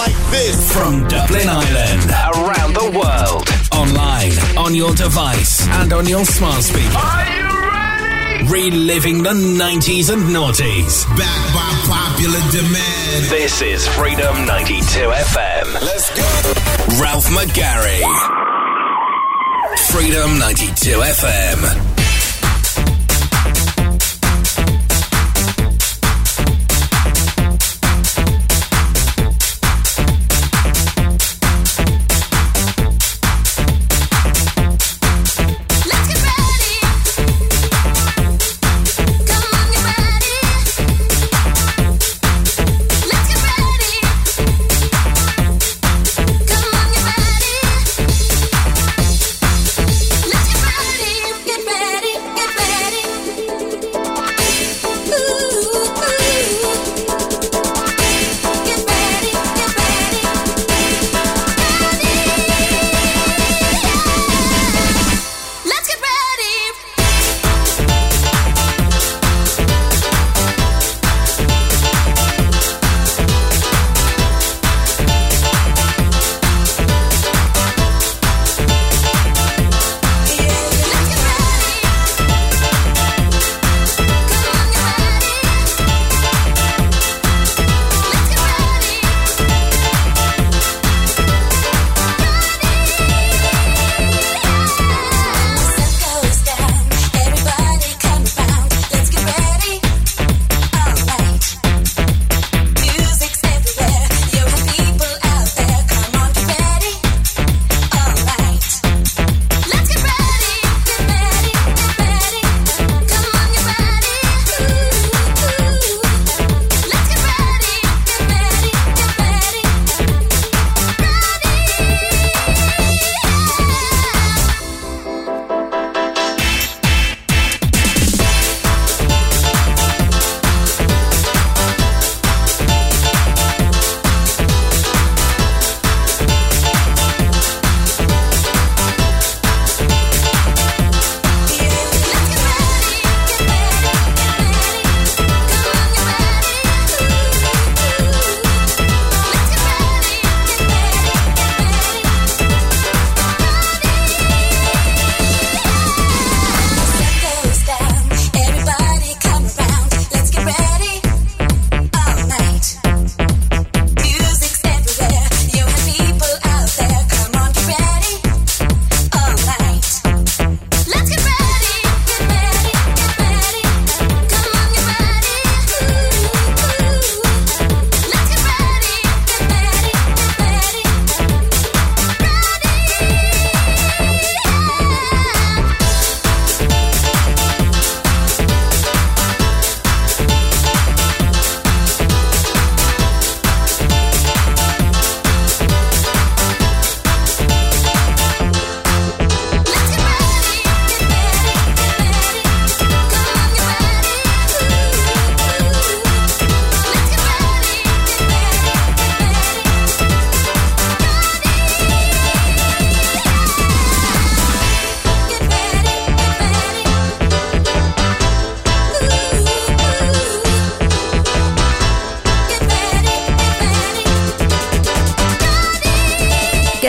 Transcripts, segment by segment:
like this. From Dublin Ireland, around the world, online, on your device, and on your smart speaker. Are you ready? Reliving the 90s and noughties. Backed by popular demand. This is Freedom 92 FM. Let's go. Ralph McGarry. Freedom 92 FM.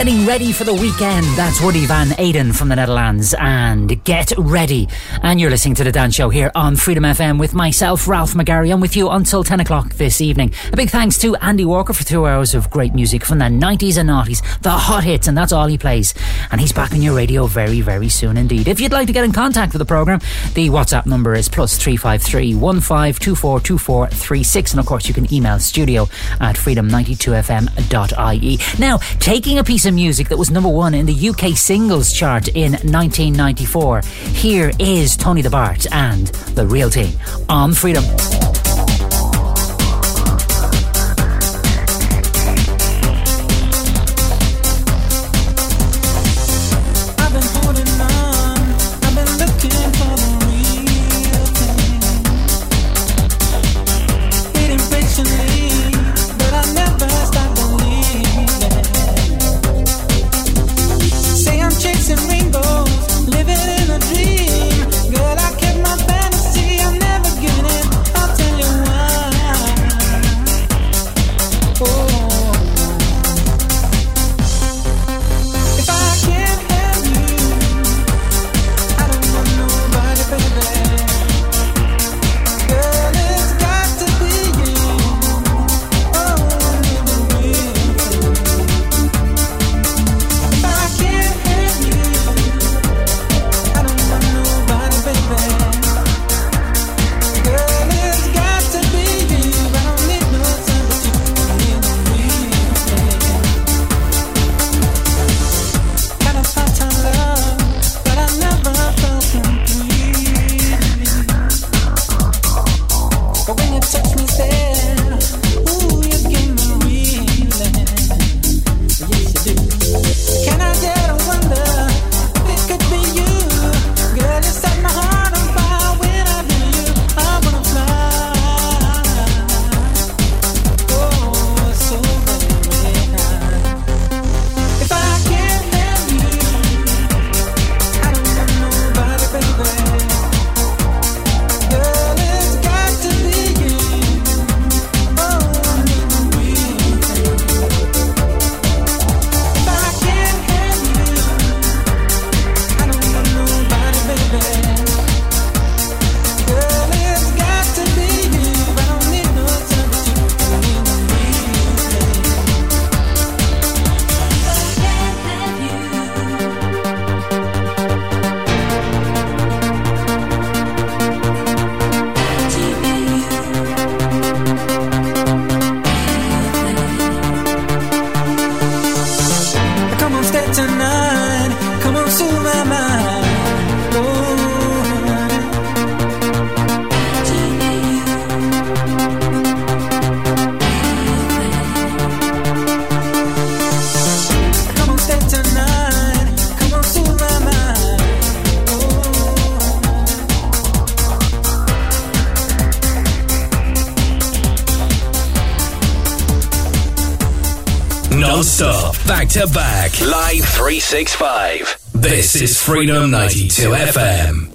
Ready for the weekend. That's Woody Van Eyden from the Netherlands. And get ready. And you're listening to The Dance Show here on Freedom FM with myself, Ralph McGarry. I'm with you until 10 o'clock this evening. A big thanks to Andy Walker for two hours of great music from the 90s and noughties, the hot hits, and that's all he plays. And he's back on your radio very, very soon indeed. If you'd like to get in contact with the programme, the WhatsApp number is plus 353 15242436. And of course, you can email studio at freedom92fm.ie. Now, taking a piece of music music that was number one in the UK singles chart in 1994. Here is Tony Di Bart and The Real Thing on Freedom. 1065. This is Freedom 92 FM.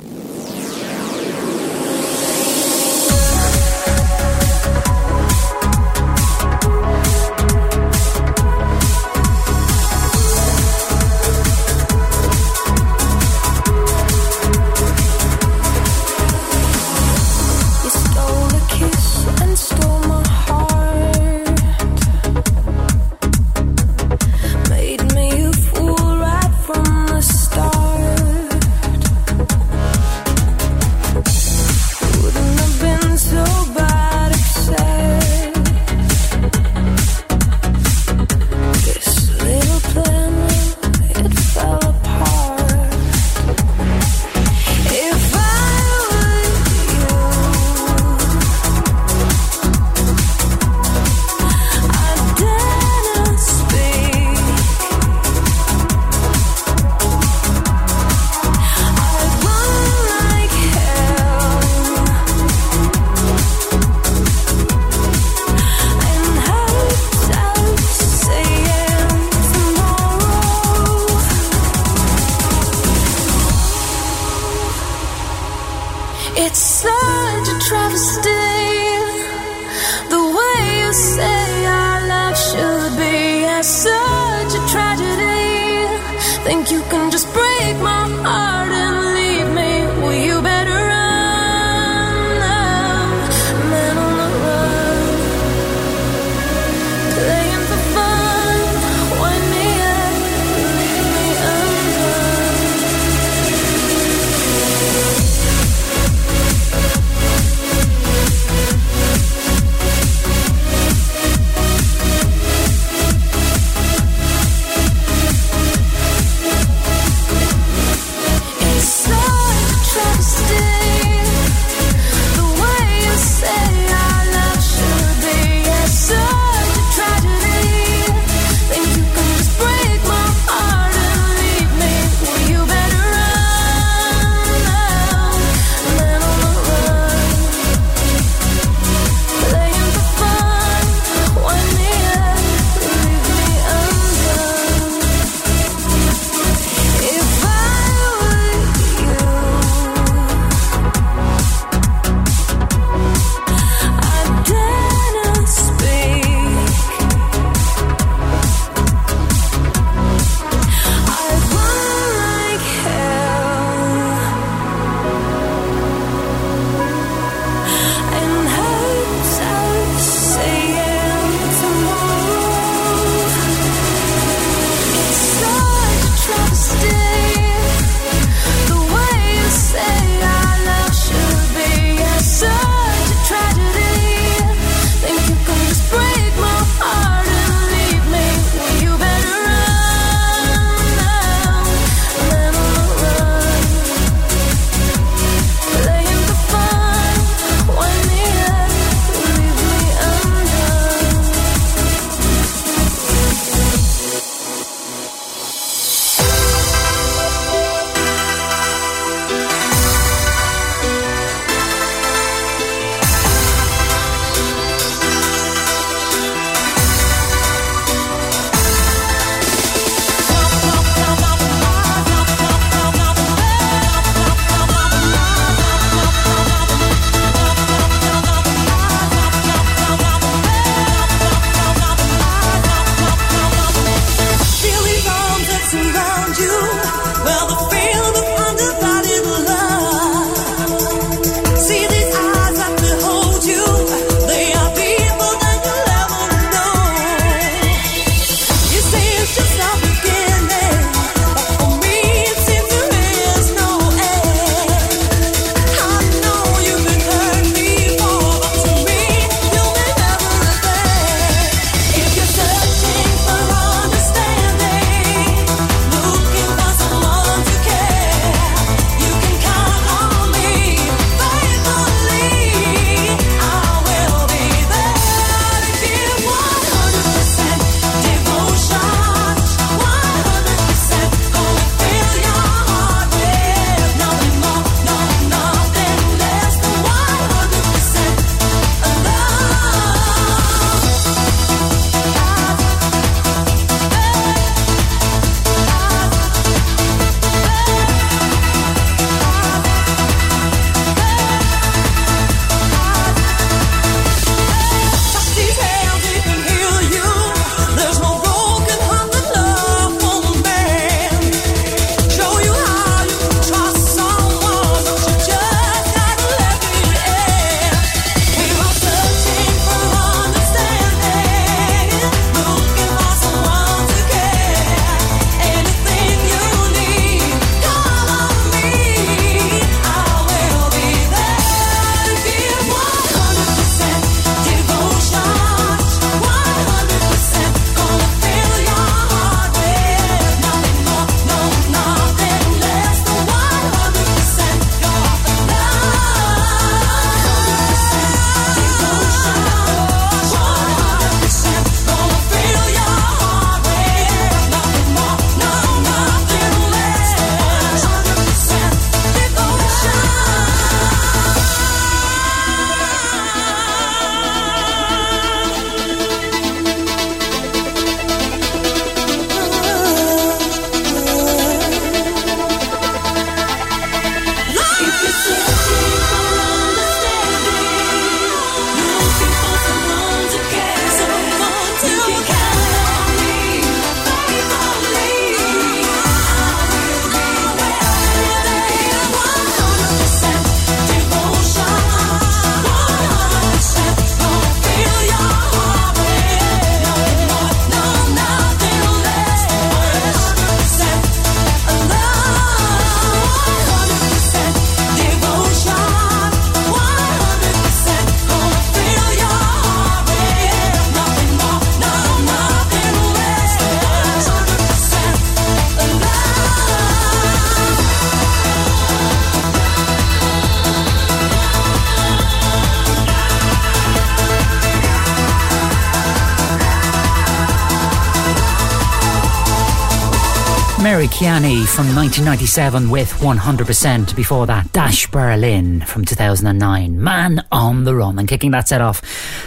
From 1997 with 100%. Before that, Dash Berlin from 2009. Man on the Run. And kicking that set off,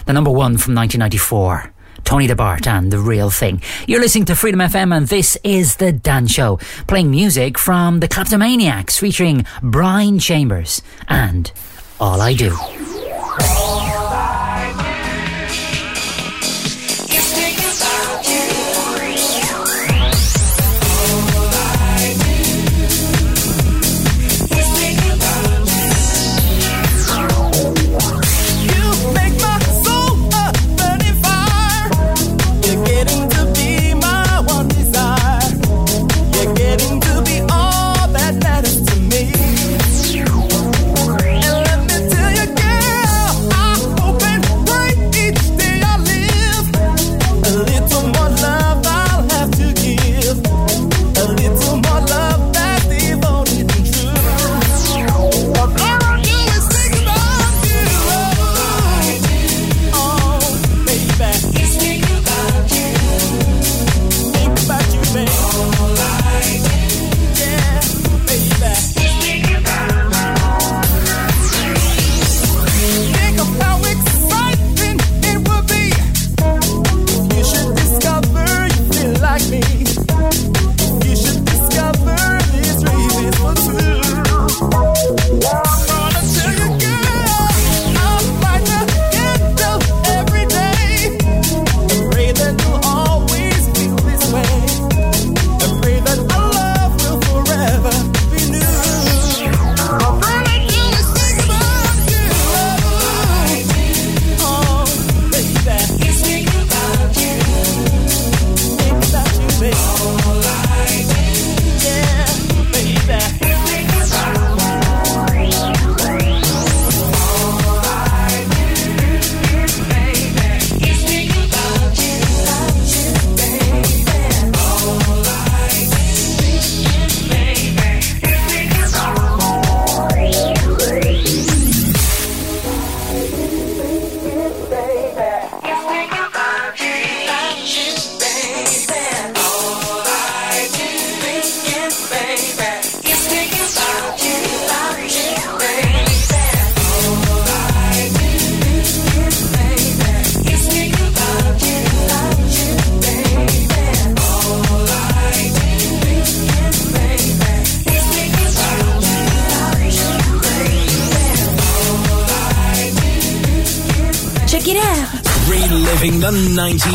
the number one from 1994. Tony Di Bart and The Real Thing. You're listening to Freedom FM and this is The Dance Show, playing music from the Cleptomaniacs featuring Bryan Chambers and All I Do.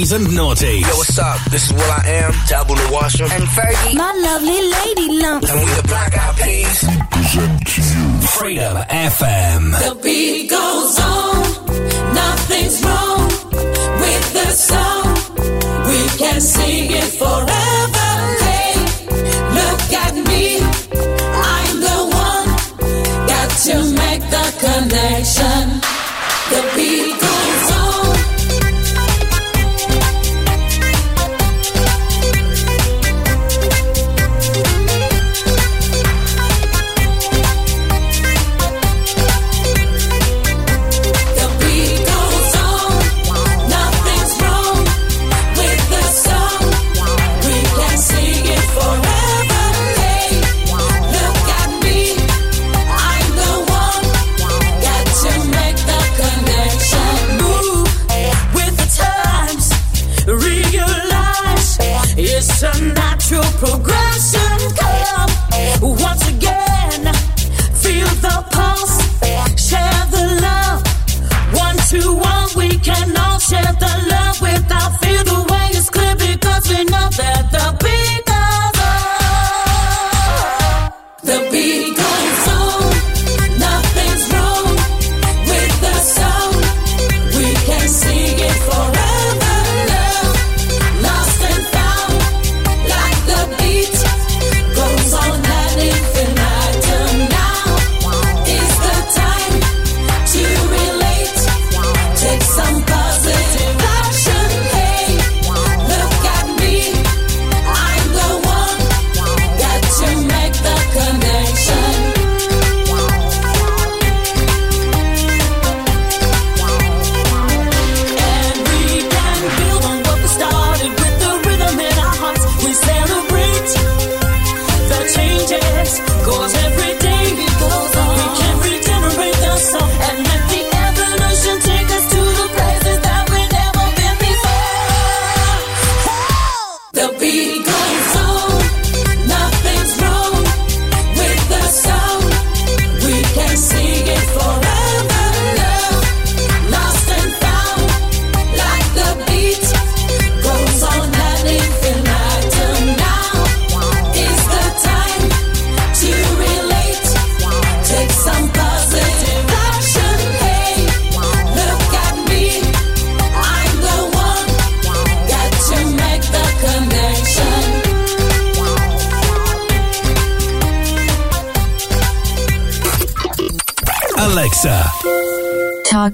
90s and naughties. Yo, what's up? This is Will I Am, Tabula Washam, and Fergie, my lovely lady lump. And we the Black Eyed Peas. We present to you Freedom FM. The beat goes on, nothing's wrong with the song. We can sing it forever. Hey, look at me, I'm the one. Got to make the connection. The beat goes on.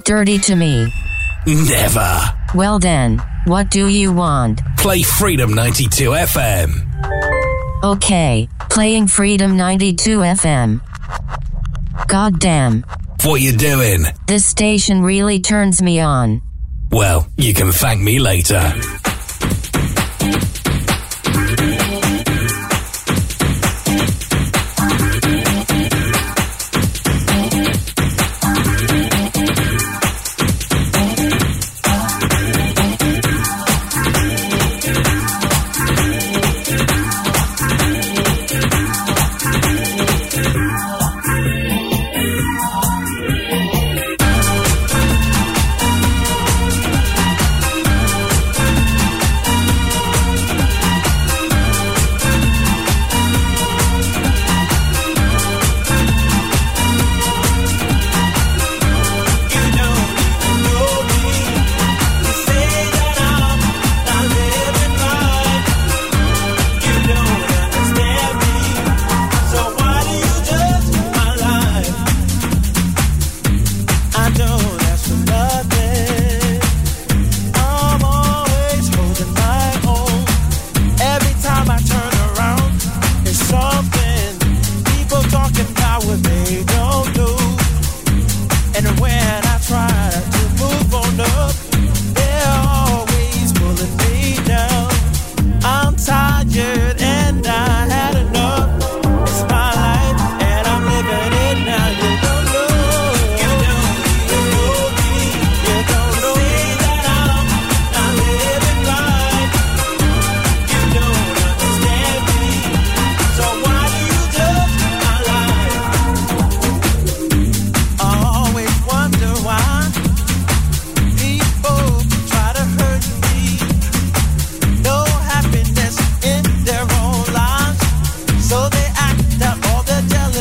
Talk dirty to me. Never. Well then, what do you want? Play Freedom 92 FM. Okay, playing Freedom 92 FM. God damn, What you doing? this station really turns me on. Well, you can thank me later.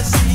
just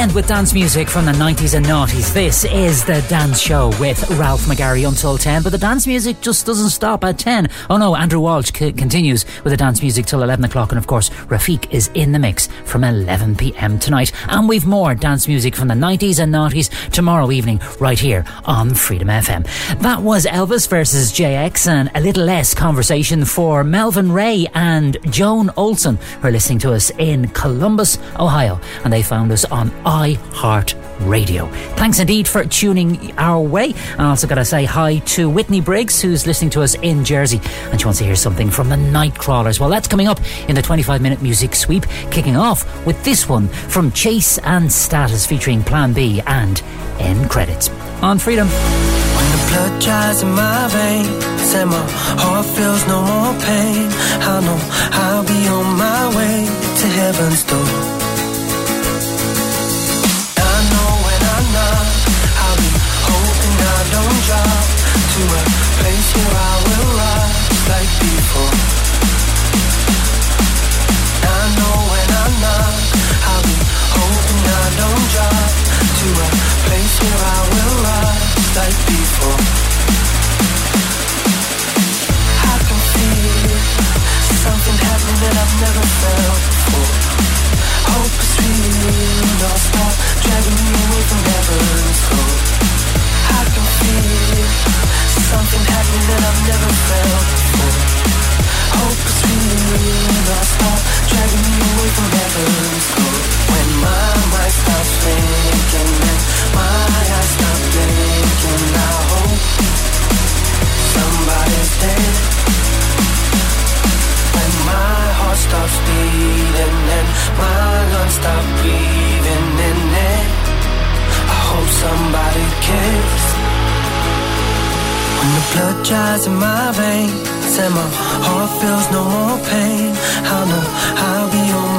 Weekend with dance music from the 90s and noughties. This is the dance show with Ralph McGarry until 10, but the dance music just doesn't stop at 10. Oh no, Andrew Walsh c- continues with the dance music till 11 o'clock, and of course, Rafiq is in the mix from 11 pm tonight. And we've more dance music from the 90s and noughties tomorrow evening, right here on Freedom FM. That was Elvis versus JXL, and a little less conversation for Melvin Ray and Joan Olson, who are listening to us in Columbus, Ohio, and they found us on iHeart Radio. Thanks indeed for tuning our way. And I also got to say hi to Whitney Briggs, who's listening to us in Jersey, and she wants to hear something from the Nightcrawlers. Well, that's coming up in the 25 minute music sweep, kicking off with this one from Chase and Status featuring Plan B and end credits on Freedom. When the blood dries in my veins and my heart feels no more pain, I know I'll be on my way to heaven's door. To a place where I will rise like before. I know when I knock, I'll be hoping I don't drop to a place where I will rise like before. I can feel something happening that I've never felt before. Hope is real, don't stop dragging me away from heaven's door. I can feel something happening that I've never felt before. Hope is feeling real, don't stop dragging me away from heaven's door. When my mind stops thinking and my eyes stop blinking, I hope somebody's dead. When my heart stops beating and my lungs stop breathing in it, I hope somebody cares. When the blood dries in my veins and my heart feels no more pain, I know I'll be on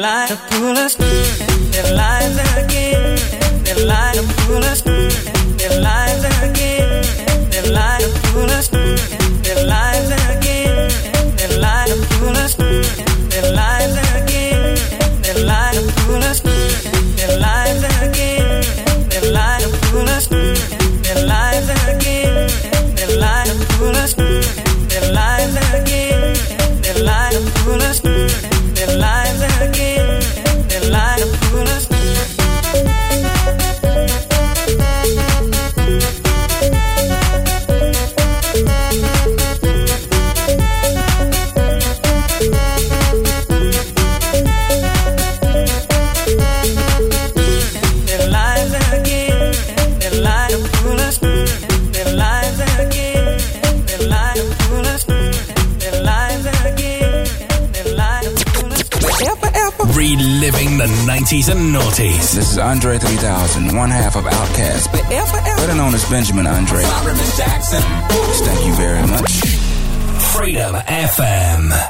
The to pull us in their lies again in their lies to pull us and noughties. This is Andre 3000, one half of Outkast, better known as Benjamin Andre. Jackson. Thank you very much. Freedom FM.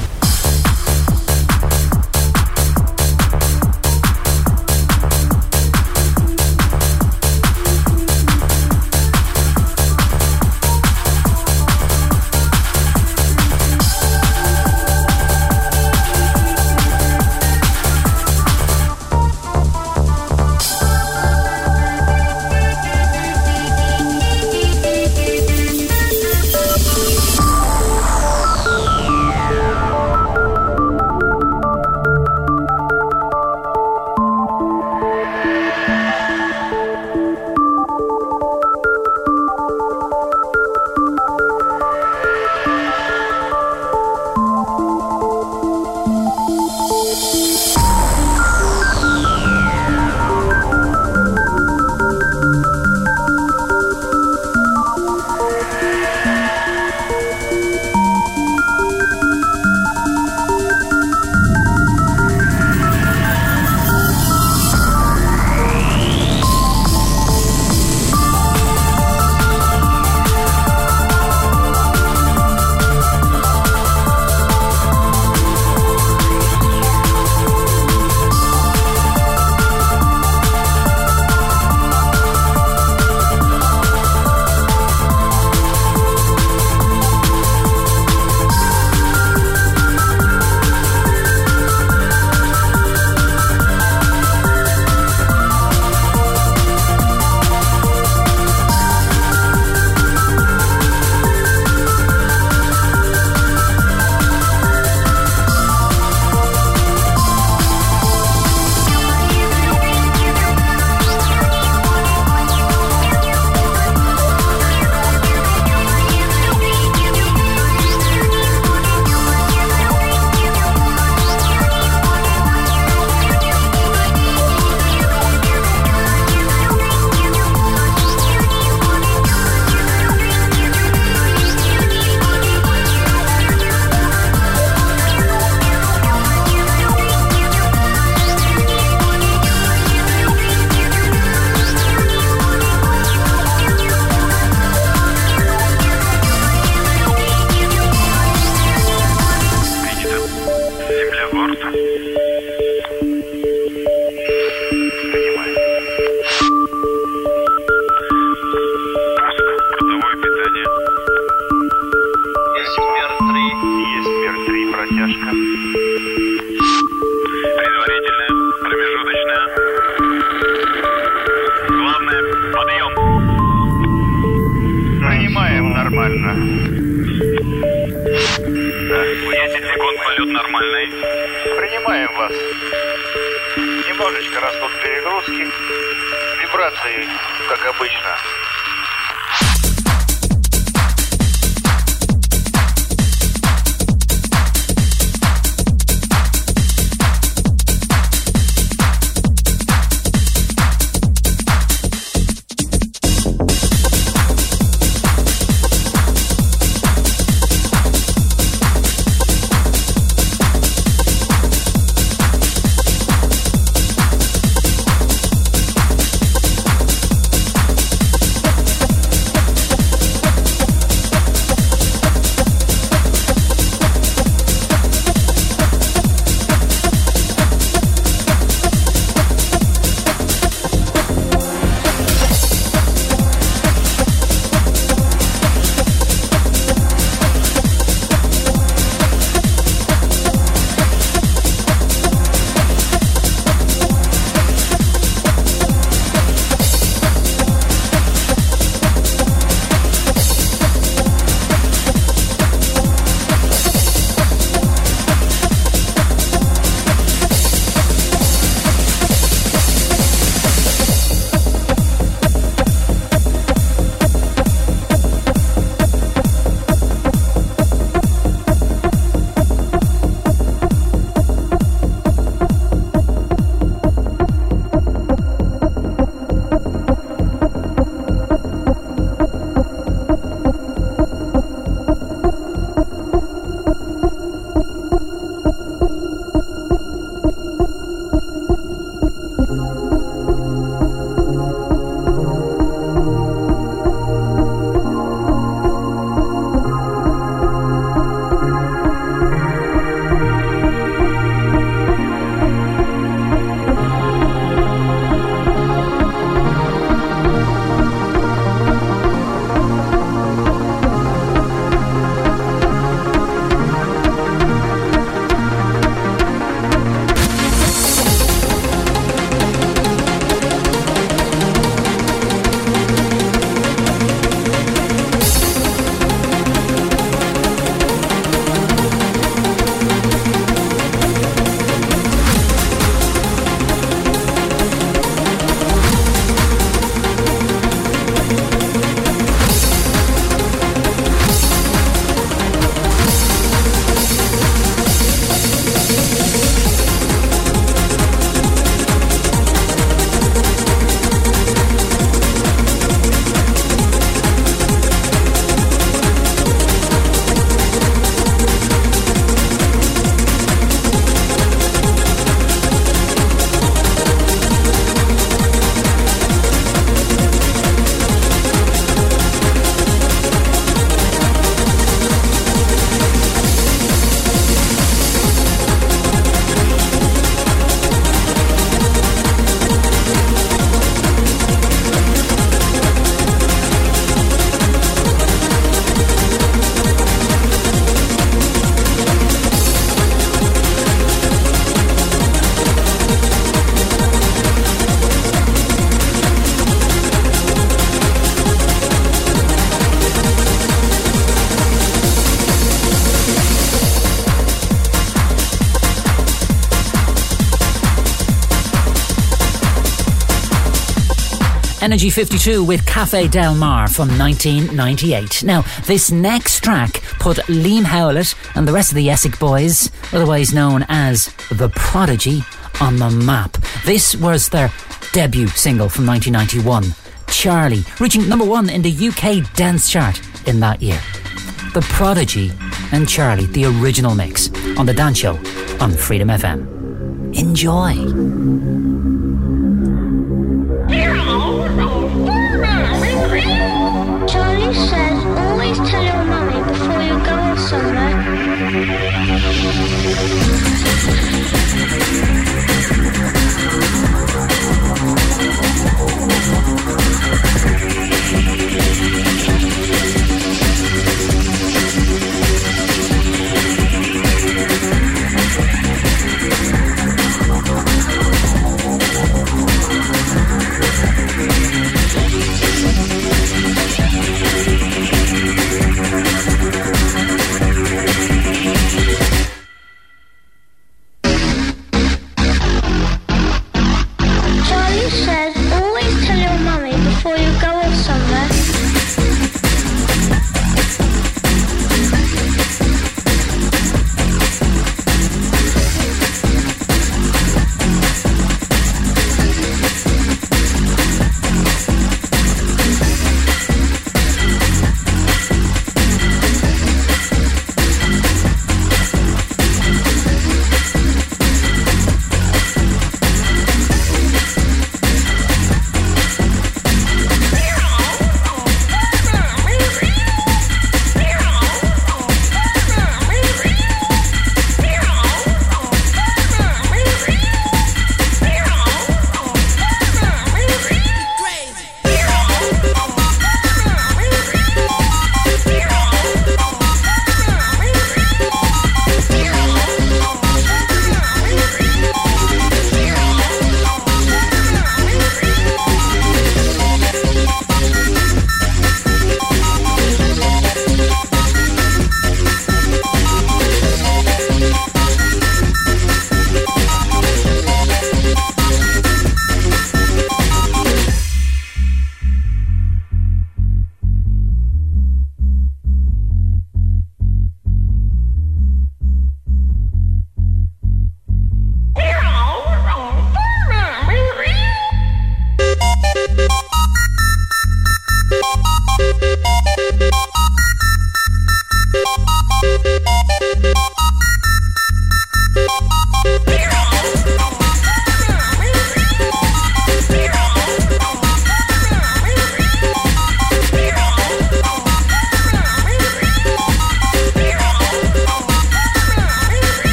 Energy 52 with Cafe Del Mar from 1998. Now, this next track put Liam Howlett and the rest of the Essex boys, otherwise known as The Prodigy, on the map. This was their debut single from 1991, Charly, reaching number one in the UK dance chart in that year. The Prodigy and Charly, the original mix, on The Dance Show on Freedom FM. Enjoy.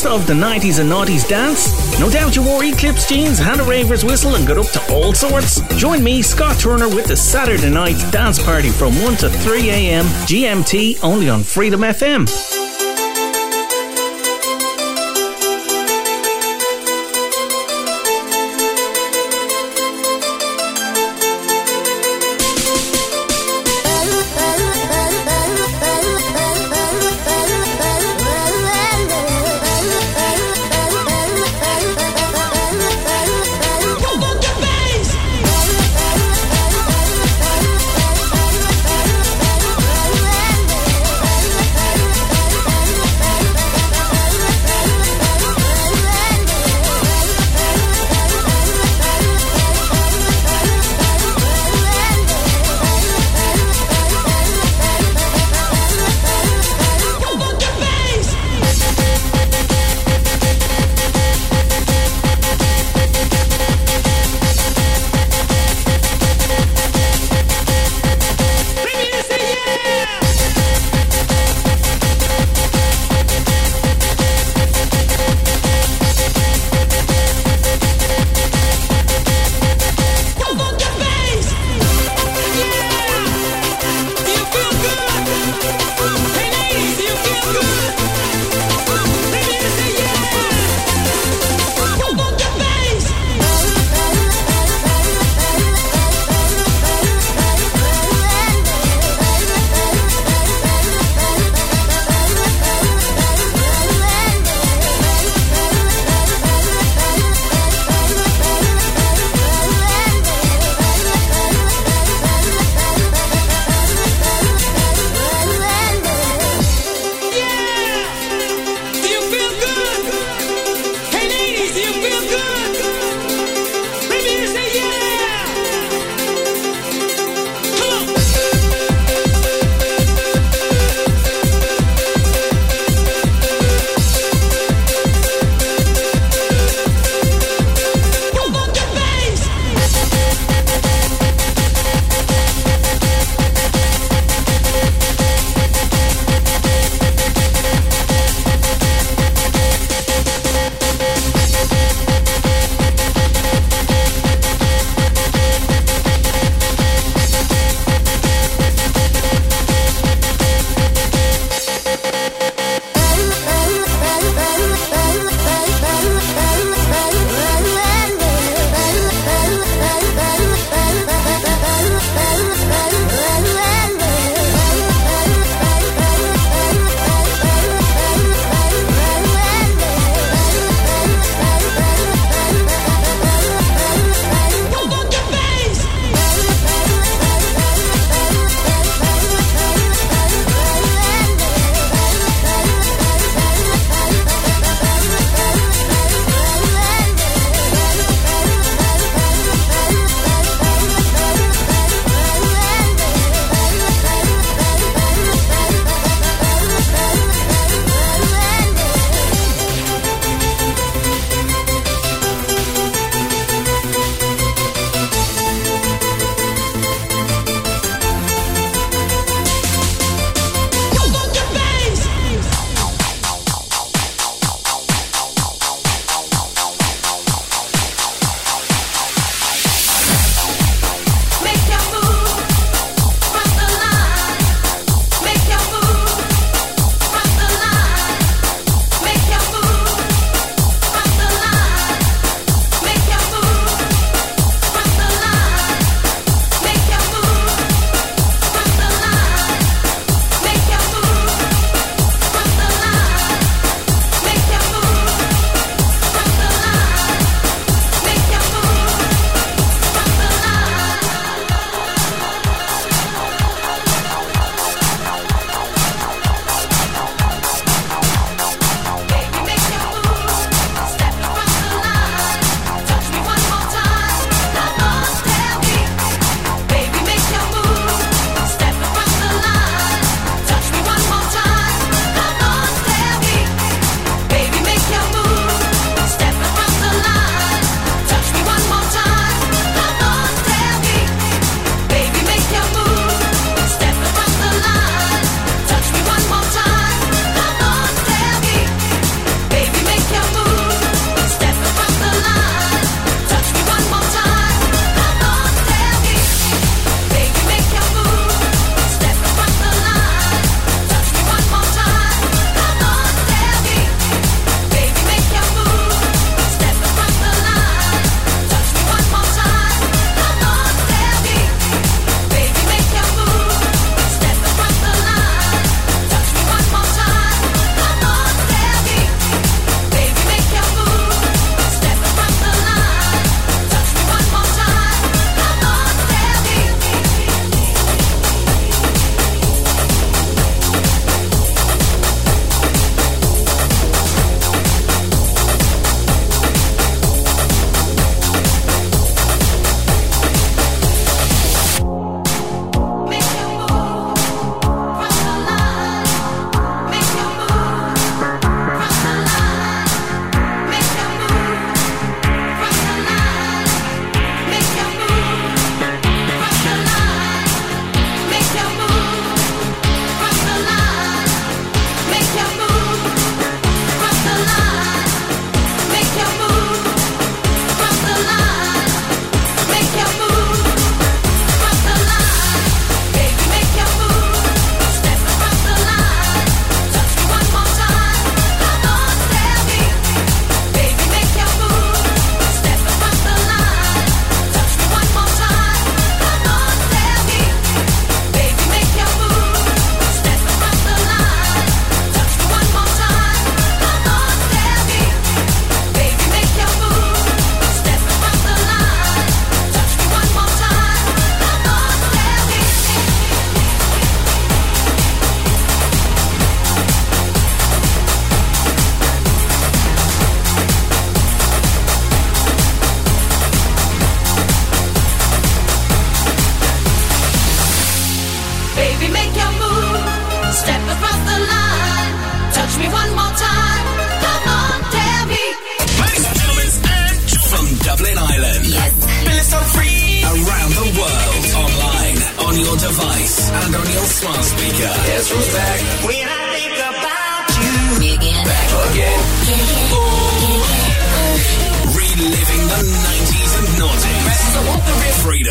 Best of the 90s and noughties dance? No doubt you wore Eclipse jeans, had a raver's whistle, and got up to all sorts? Join me, Scott Turner, with the Saturday night dance party from 1 to 3 a.m. GMT only on Freedom FM.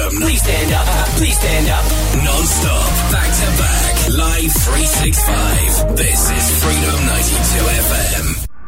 Please stand up. Please stand up. Non-stop. Back to back. Live 365. This is Freedom 92 FM.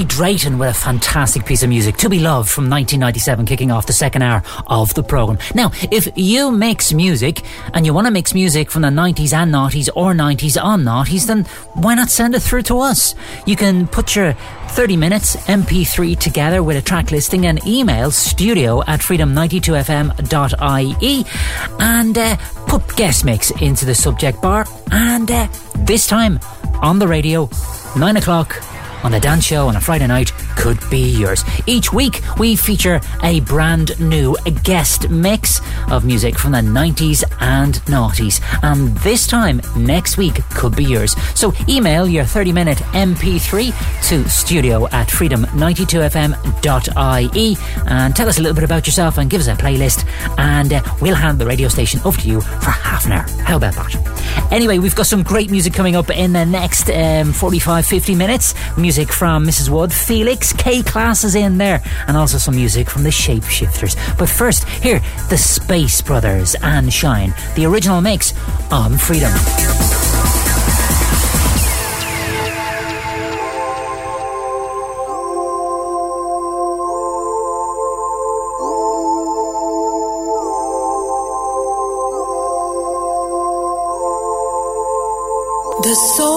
Drayton with a fantastic piece of music, To Be Loved from 1997, kicking off the second hour of the programme. Now, if you mix music and you want to mix music from the 90s and noughties or 90s on noughties, then why not send it through to us? You can put your 30 minutes MP3 together with a track listing and email studio at freedom92fm.ie and uh, put guest mix into the subject bar. And uh, this time on the radio, 9 o'clock on the dance show on a Friday night could be yours. Each week we feature a brand new guest mix of music from the 90s and noughties. And this time next week could be yours. So email your 30 minute MP3 to studio at freedom92fm.ie and tell us a little bit about yourself and give us a playlist and uh, we'll hand the radio station over to you for half an hour. How about that? Anyway, we've got some great music coming up in the next um, 45, 50 minutes. Music from Mrs. Wood, Felix, K Class is in there, and also some music from the Shapeshifters. But first, here, the Space Brothers and Shine, the original mix on Freedom. The soul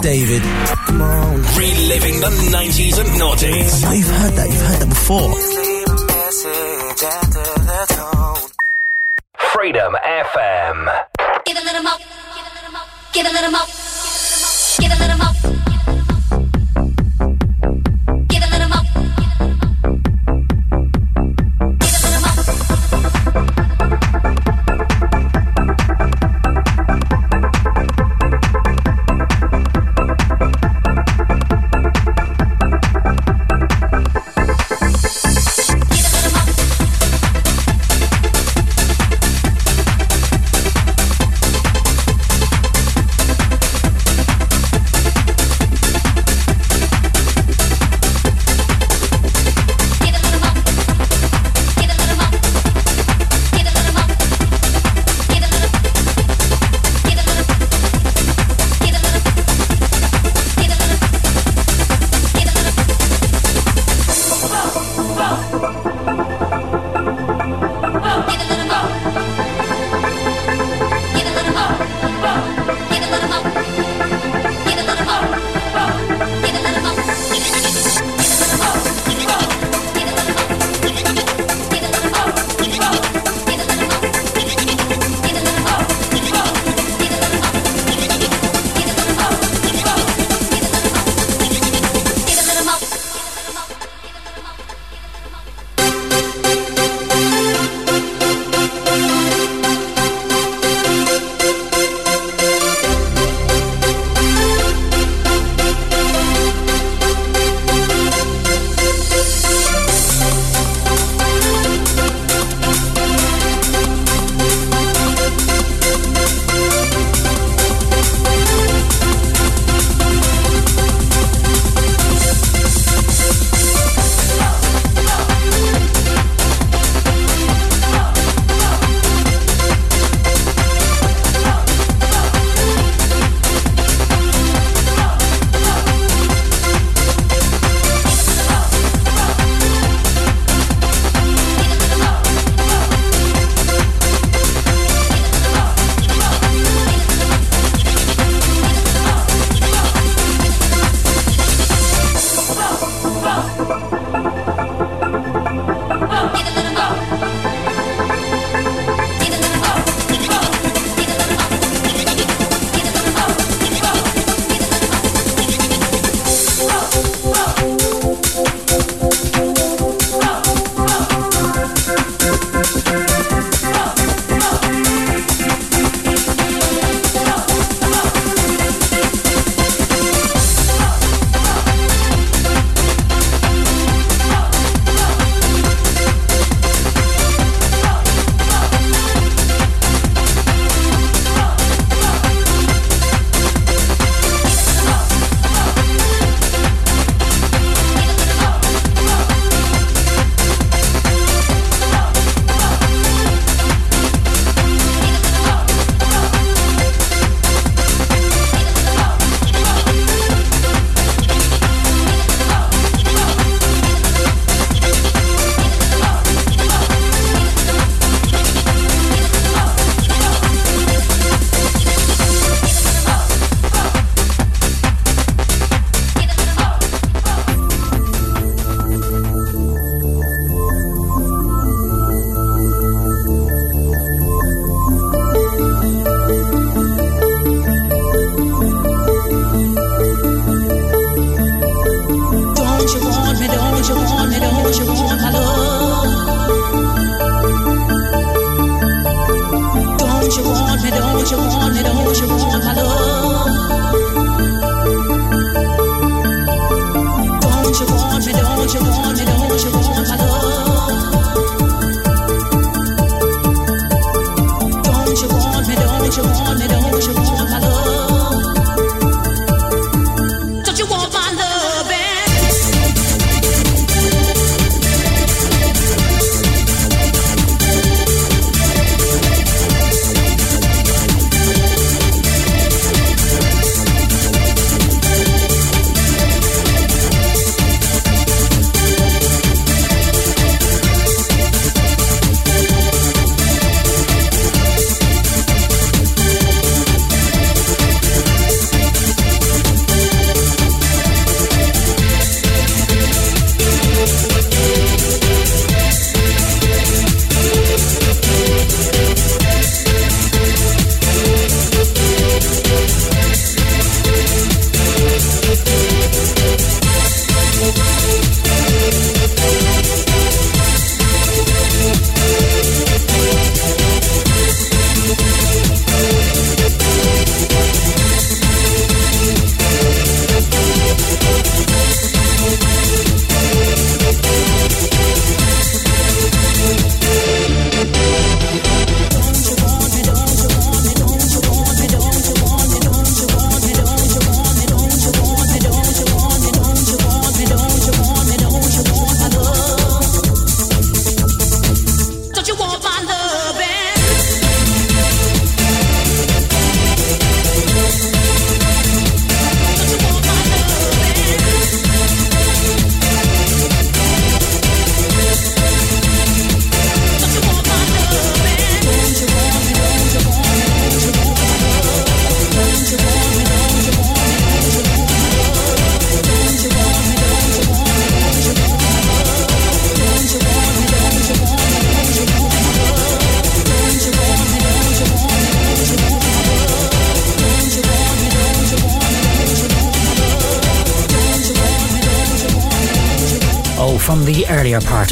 David. Come on. Reliving the 90s and noughties. Oh, you've heard that. You've heard that before. Freedom FM. Give a little more. Give a little more. Give a little more. Give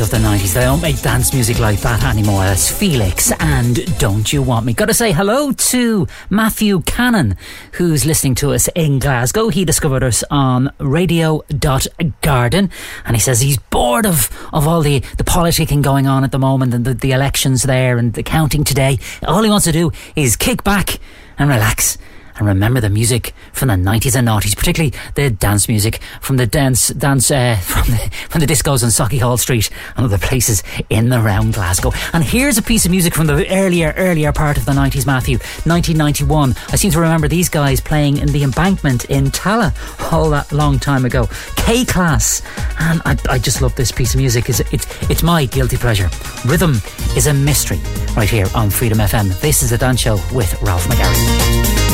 of the 90s. They don't make dance music like that anymore. That's Felix and Don't You Want Me. Gotta say hello to Matthew Cannon, who's listening to us in Glasgow. He discovered us on radio.garden and he says he's bored of, of all the, the politicking going on at the moment and the, the elections there and the counting today. All he wants to do is kick back and relax and remember the music from the 90s and noughties, particularly the dance music from the dance dance uh, from the from the discos on Sauchiehall Street and other places in and around Glasgow. And here's a piece of music from the earlier earlier part of the 90s, Matthew, 1991. I seem to remember these guys playing in the Embankment in Tallaght all that long time ago. K Class, and I, I just love this piece of music. It's, it's it's my guilty pleasure. Rhythm is a mystery right here on Freedom FM. This is the dance show with Ralph McGarry.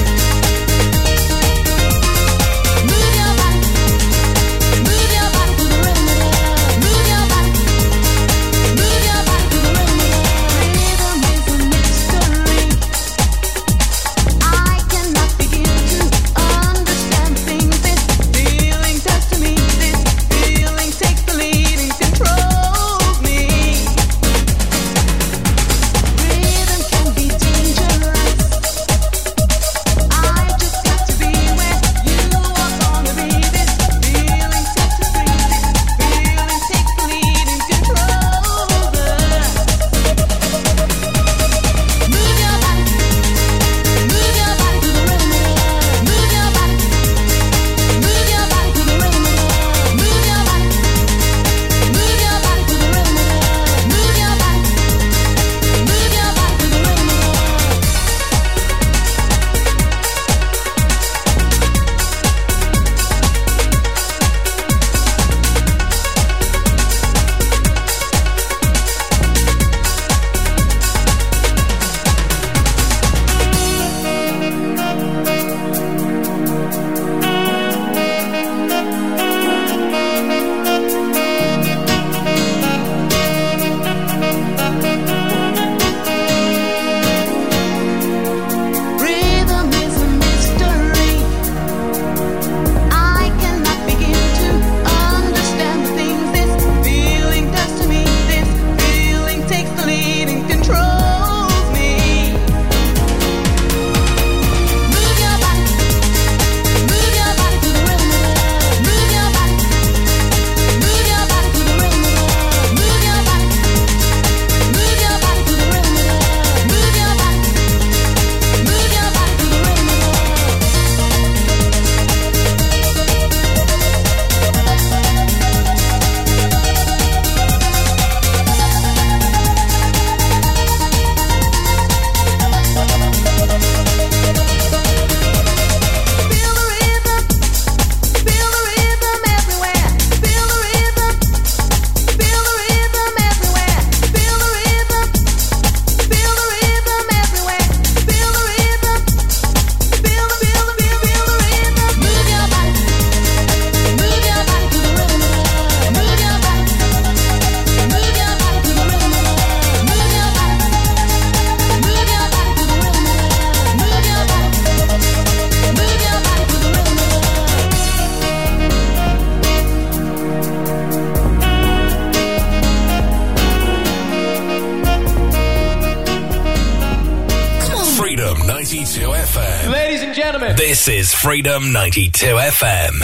Freedom 92 FM.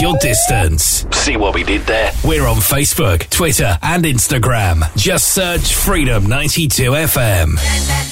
Your distance. See what we did there? We're on Facebook, Twitter, and Instagram. Just search Freedom 92 FM.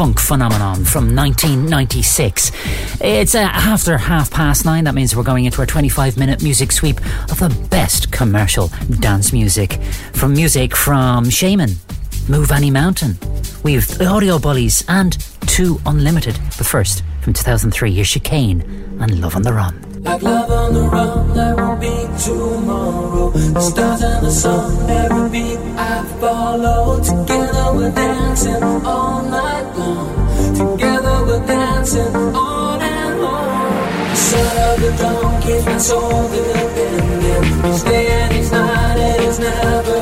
Funk Phenomena from 1996. It's uh, after half past nine. That means we're going into our 25 minute music sweep of the best commercial dance music. From music from Shamen, Move Any Mountain, we've the Audio Bullies, and Two Unlimited. But first, from 2003, here's Chicane and Love on the Run. Like love on the run, there will be tomorrow. The stars and the sun, every beat I follow. Together we're dancing all night long. Together we're dancing on and on. The sun of the dawn keeps my soul depending. Each day and each night, it is never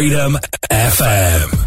Freedom FM.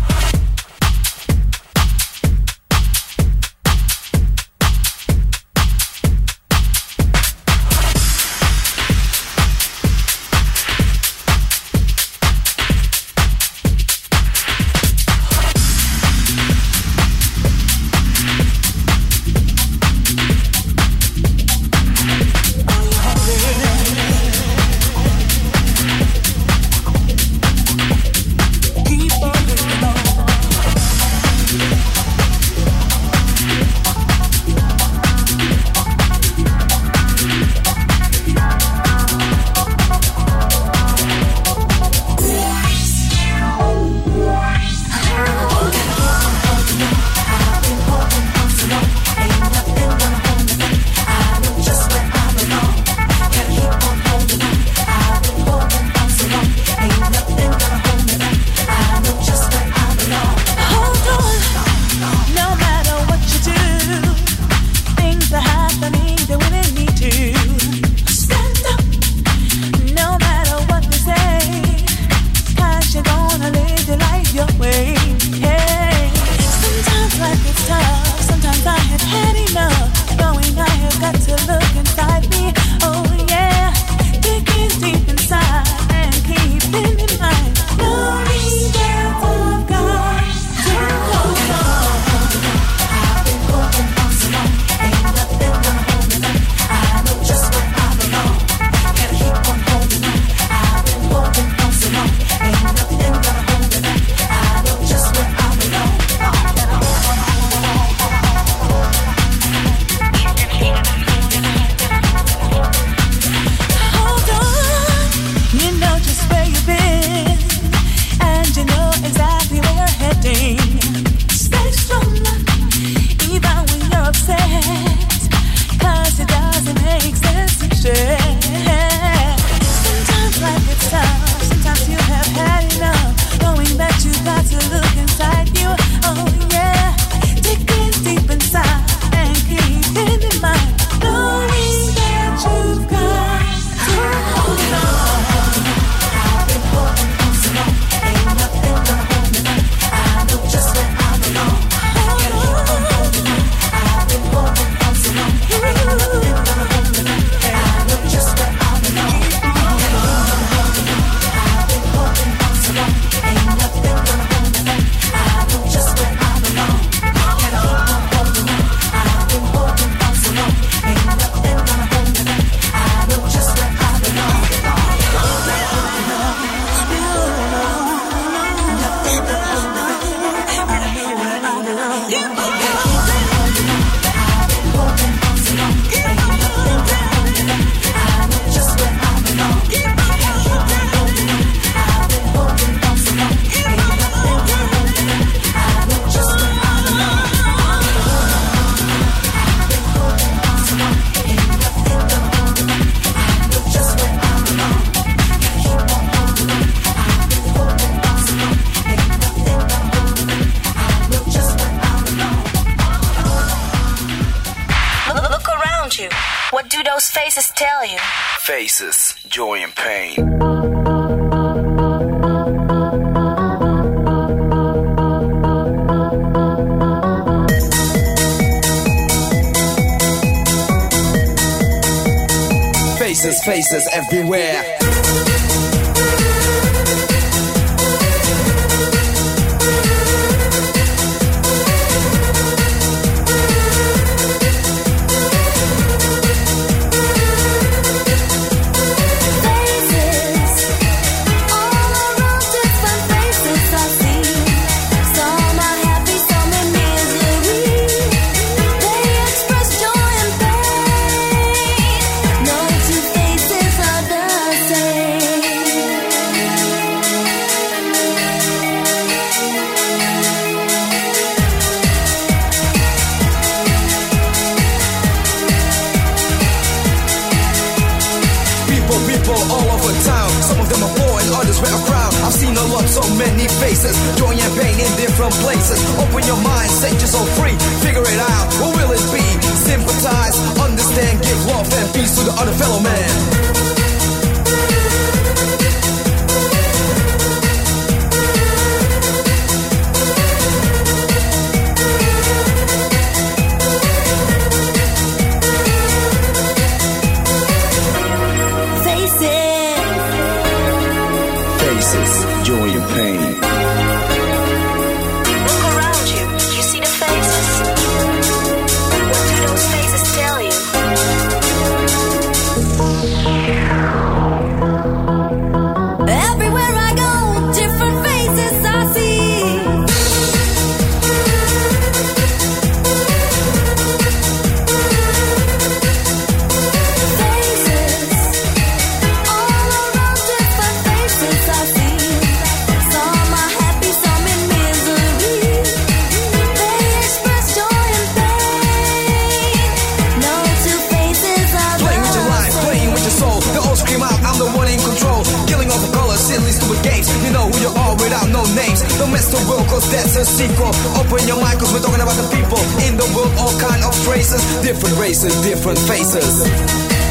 Faces, joy and pain. faces, faces everywhere. faces, joy and pain in different places. Open your mind, set your soul free, figure it out. What will it be? Sympathize, understand, give love and peace to the other fellow man. That's a sequel. Open your mind, cause we're talking about the people in the world, all kind of races, different races, different faces.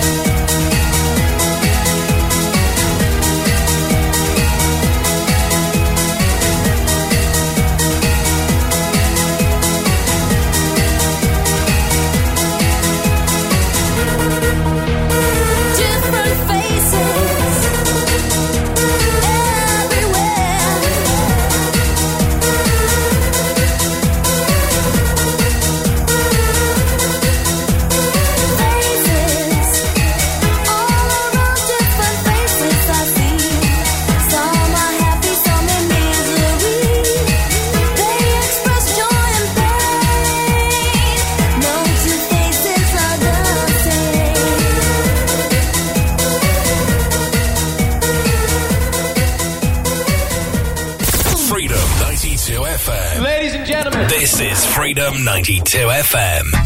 92 FM.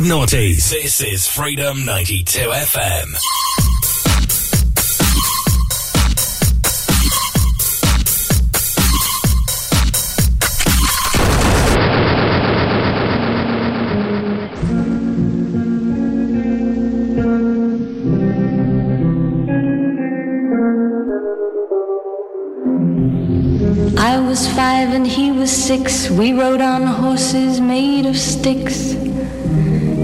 and noughties. This is Freedom 92 FM. I was five and he was six. We rode on horses made of sticks.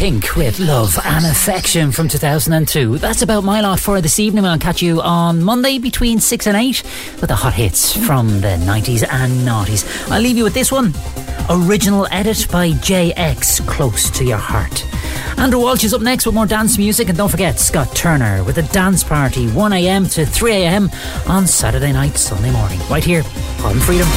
Pink with Love and Affection from 2002. That's about my lot for this evening. I'll catch you on Monday between 6 and 8 with the hot hits from the 90s and 90s. I'll leave you with this one original edit by JX Close to Your Heart. Andrew Walsh is up next with more dance music, and don't forget Scott Turner with a dance party 1am to 3am on Saturday night, Sunday morning, right here on Freedom.